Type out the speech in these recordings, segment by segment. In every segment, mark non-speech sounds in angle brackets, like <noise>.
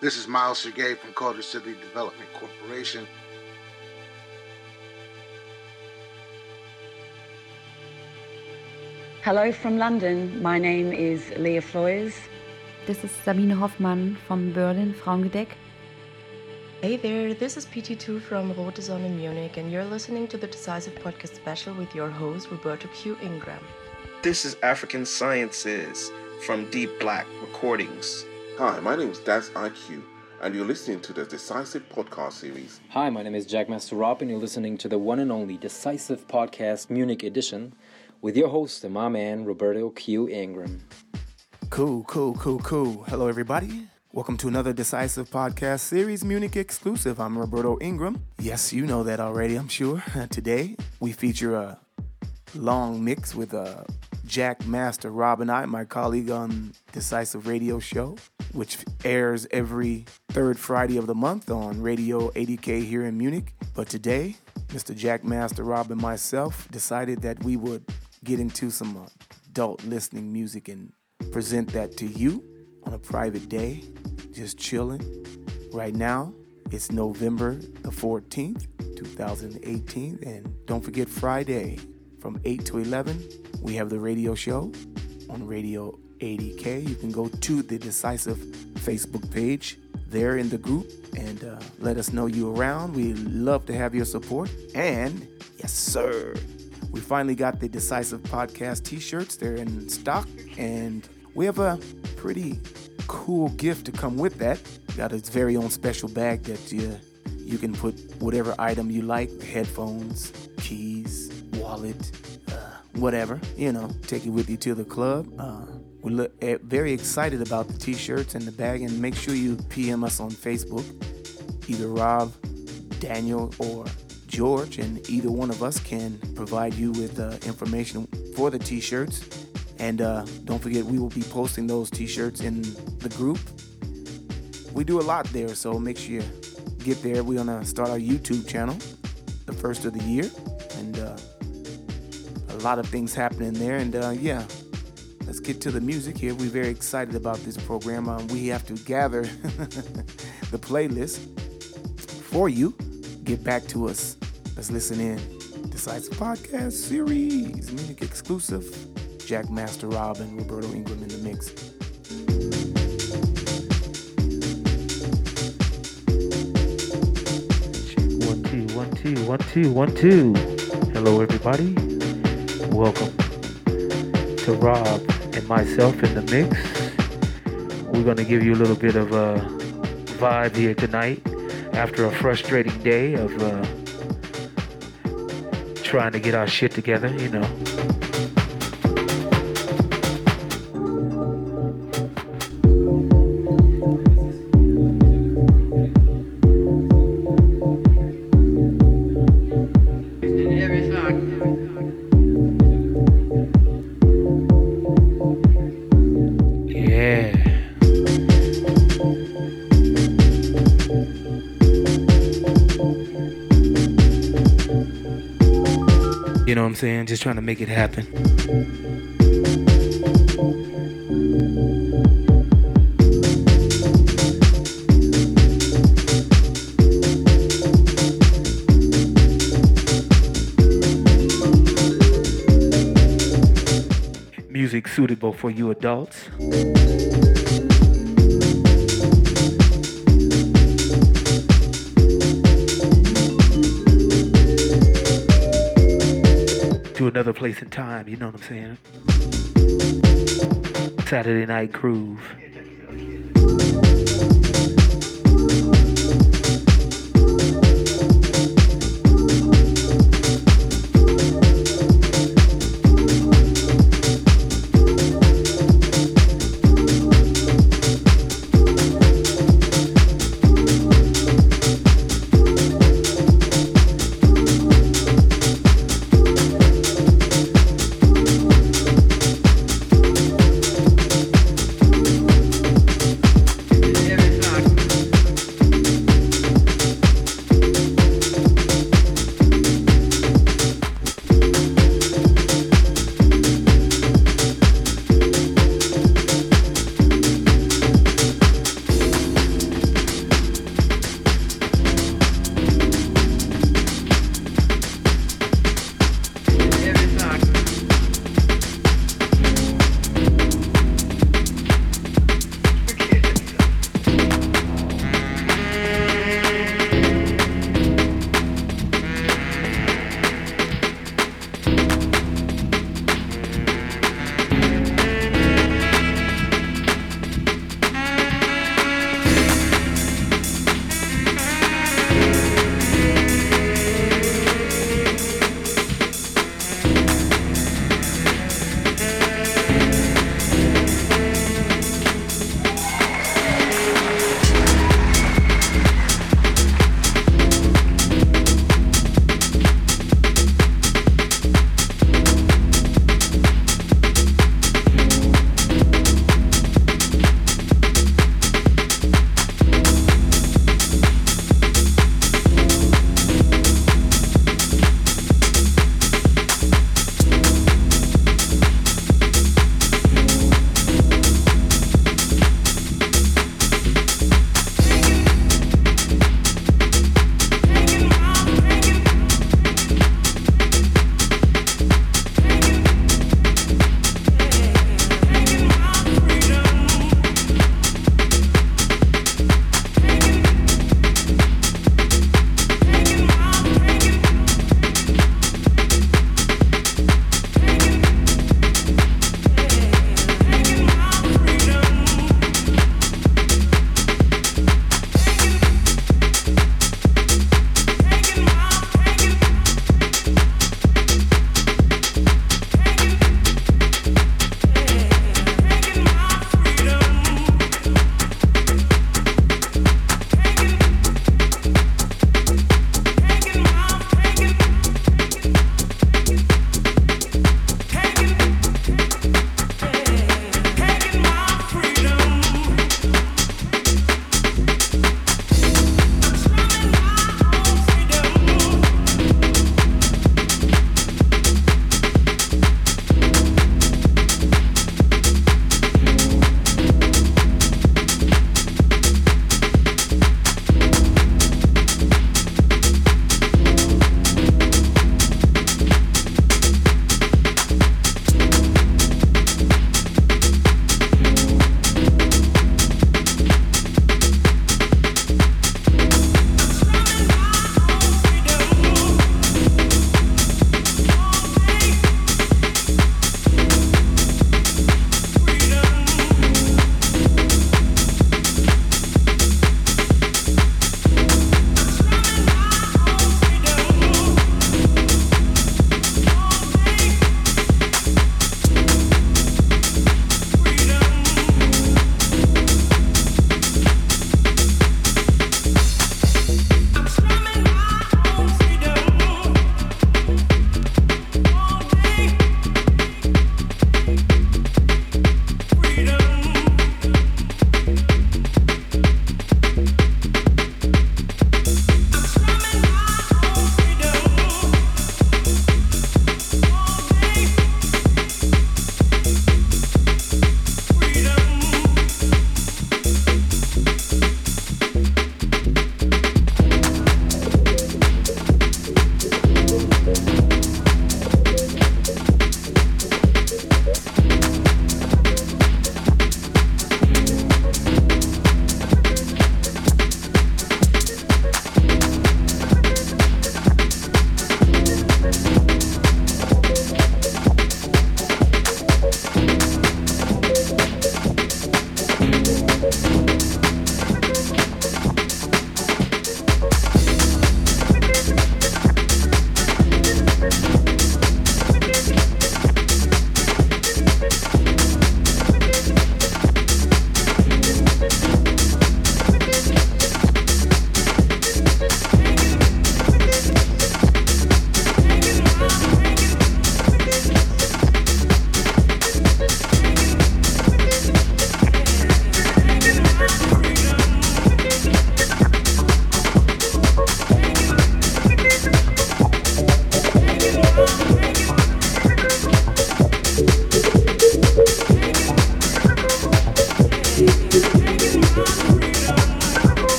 This is Miles Sergey from Culture City Development Corporation. Hello from London. My name is Leah Floys. This is Sabine Hoffmann from Berlin Frauengedeck. Hey there, this is PT2 from Rote Sonne Munich, and you're listening to the Decisive Podcast Special with your host, Roberto Q. Ingram. This is African Sciences from Deep Black Recordings. Hi, my name is Daz IQ, and you're listening to the Decisive Podcast series. Hi, my name is Jackmaster Rob, and you're listening to the one and only Decisive Podcast Munich edition with your host, my man, Roberto Q. Ingram. Cool, cool, cool, cool. Hello, everybody. Welcome to another Decisive Podcast Series Munich exclusive. I'm Roberto Ingram. Yes, you know that already, I'm sure. <laughs> Today, we feature a long mix with uh, Jack Master Rob and I, my colleague on Decisive Radio Show, which airs every third Friday of the month on Radio 80K here in Munich. But today, Mr. Jack Master Rob and myself decided that we would get into some adult listening music and present that to you on a private day, just chilling. Right now, it's November the 14th, 2018. And don't forget Friday from 8 to 11, we have the radio show on Radio 80K. You can go to the Decisive Facebook page there in the group and uh, let us know you around. We love to have your support. And yes, sir, we finally got the Decisive Podcast t shirts. They're in stock and we have a pretty cool gift to come with that. Got its very own special bag that you, you can put whatever item you like headphones, keys, wallet, uh, whatever. You know, take it with you to the club. Uh, we're look, uh, very excited about the t shirts and the bag, and make sure you PM us on Facebook, either Rob, Daniel, or George, and either one of us can provide you with uh, information for the t shirts and uh, don't forget, we will be posting those t shirts in the group. We do a lot there, so make sure you get there. We're to start our YouTube channel the first of the year, and uh, lot of things happening there. And uh, yeah, let's get to the music here. We're very excited about this program. Um, we have to gather <laughs> the playlist for you. Get back to us. Let's listen in. Decisive Podcast Series, Munich exclusive. Jack Master Rob and Roberto Ingram in the mix. One, two, one, two, one, two, one, two. Hello, everybody. Welcome to Rob and myself in the mix. We're going to give you a little bit of a vibe here tonight after a frustrating day of uh, trying to get our shit together, you know. You know what I'm saying? Just trying to make it happen. Music suitable for you adults. Another place and time, you know what I'm saying? Saturday Night Groove.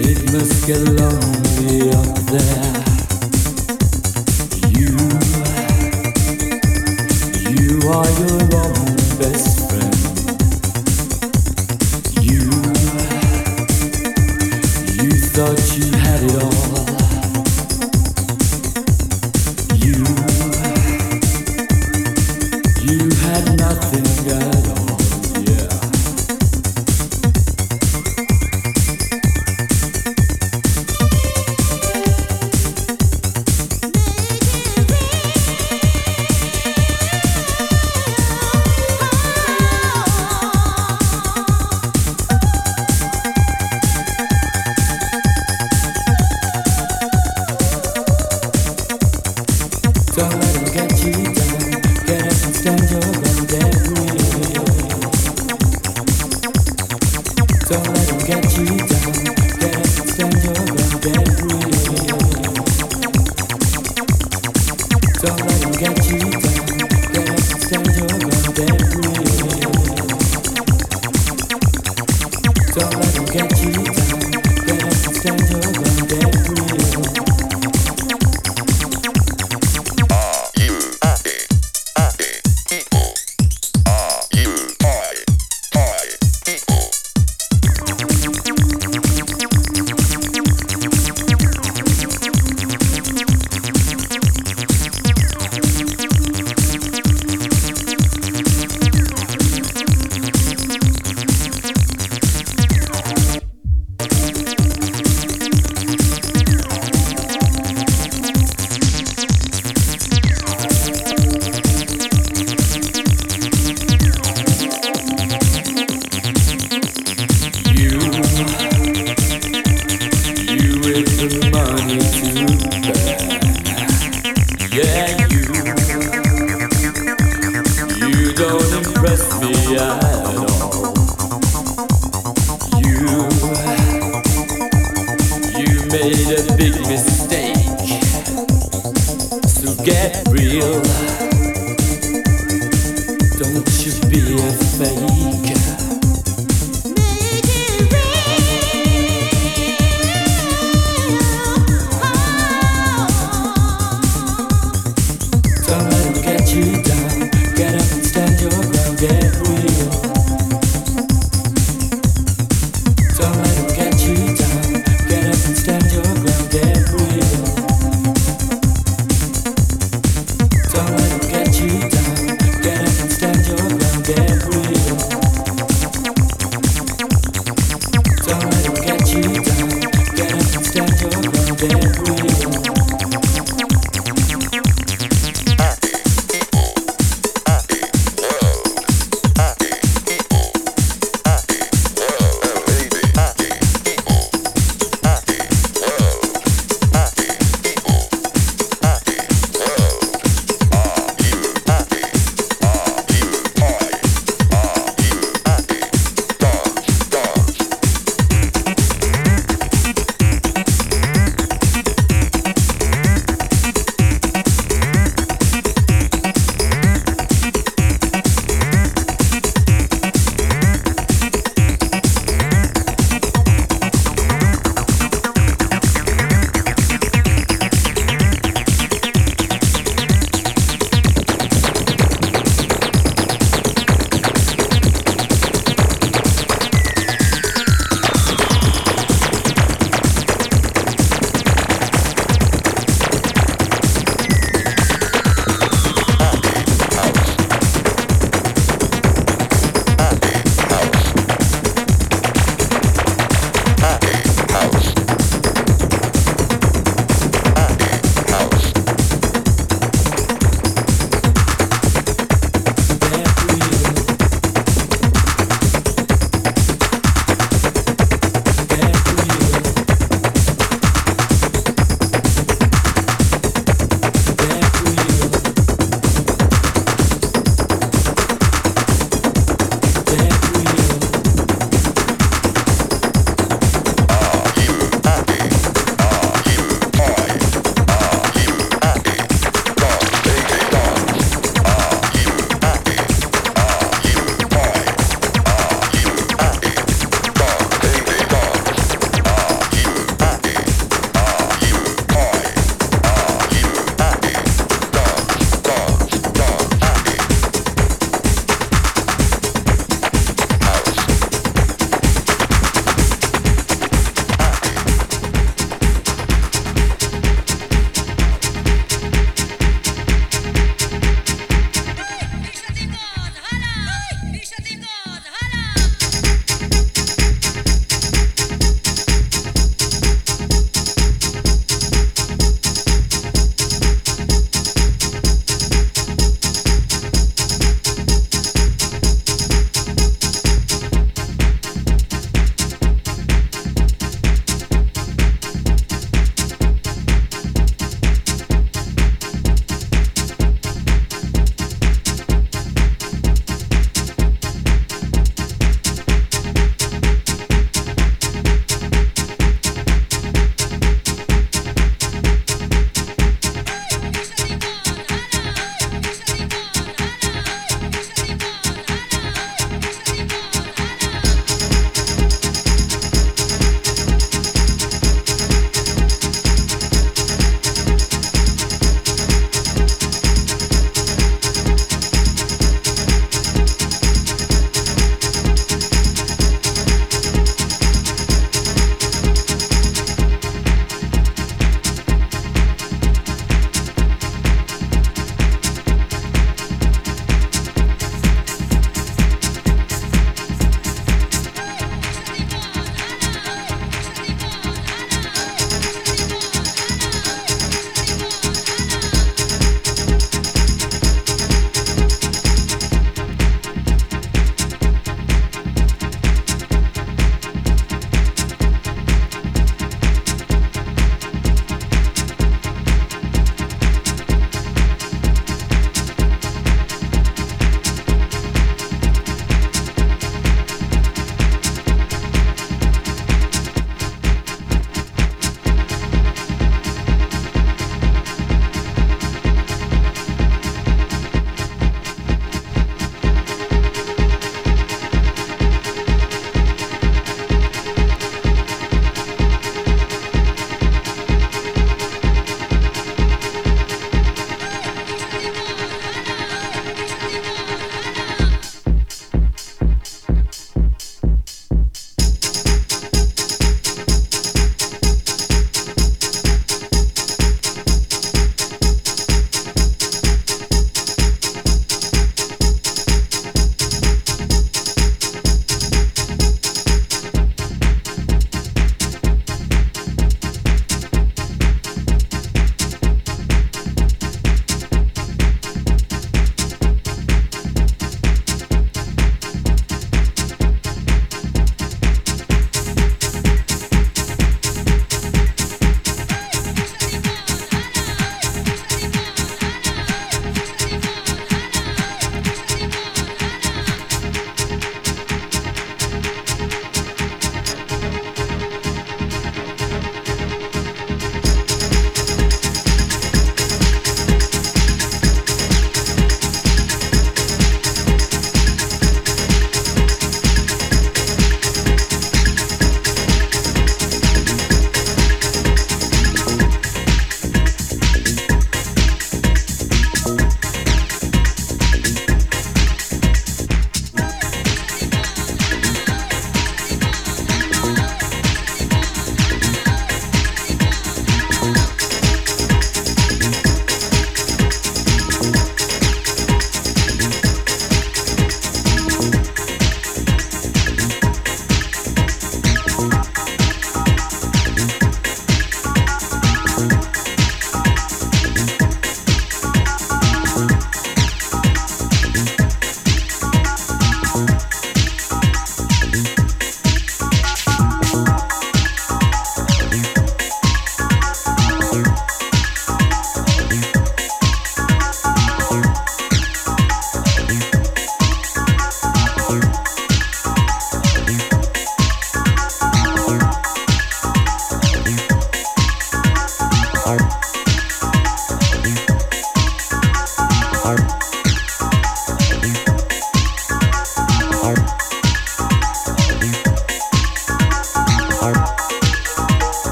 It must get lonely up there. You, you are your own best friend. You, you thought you had it all.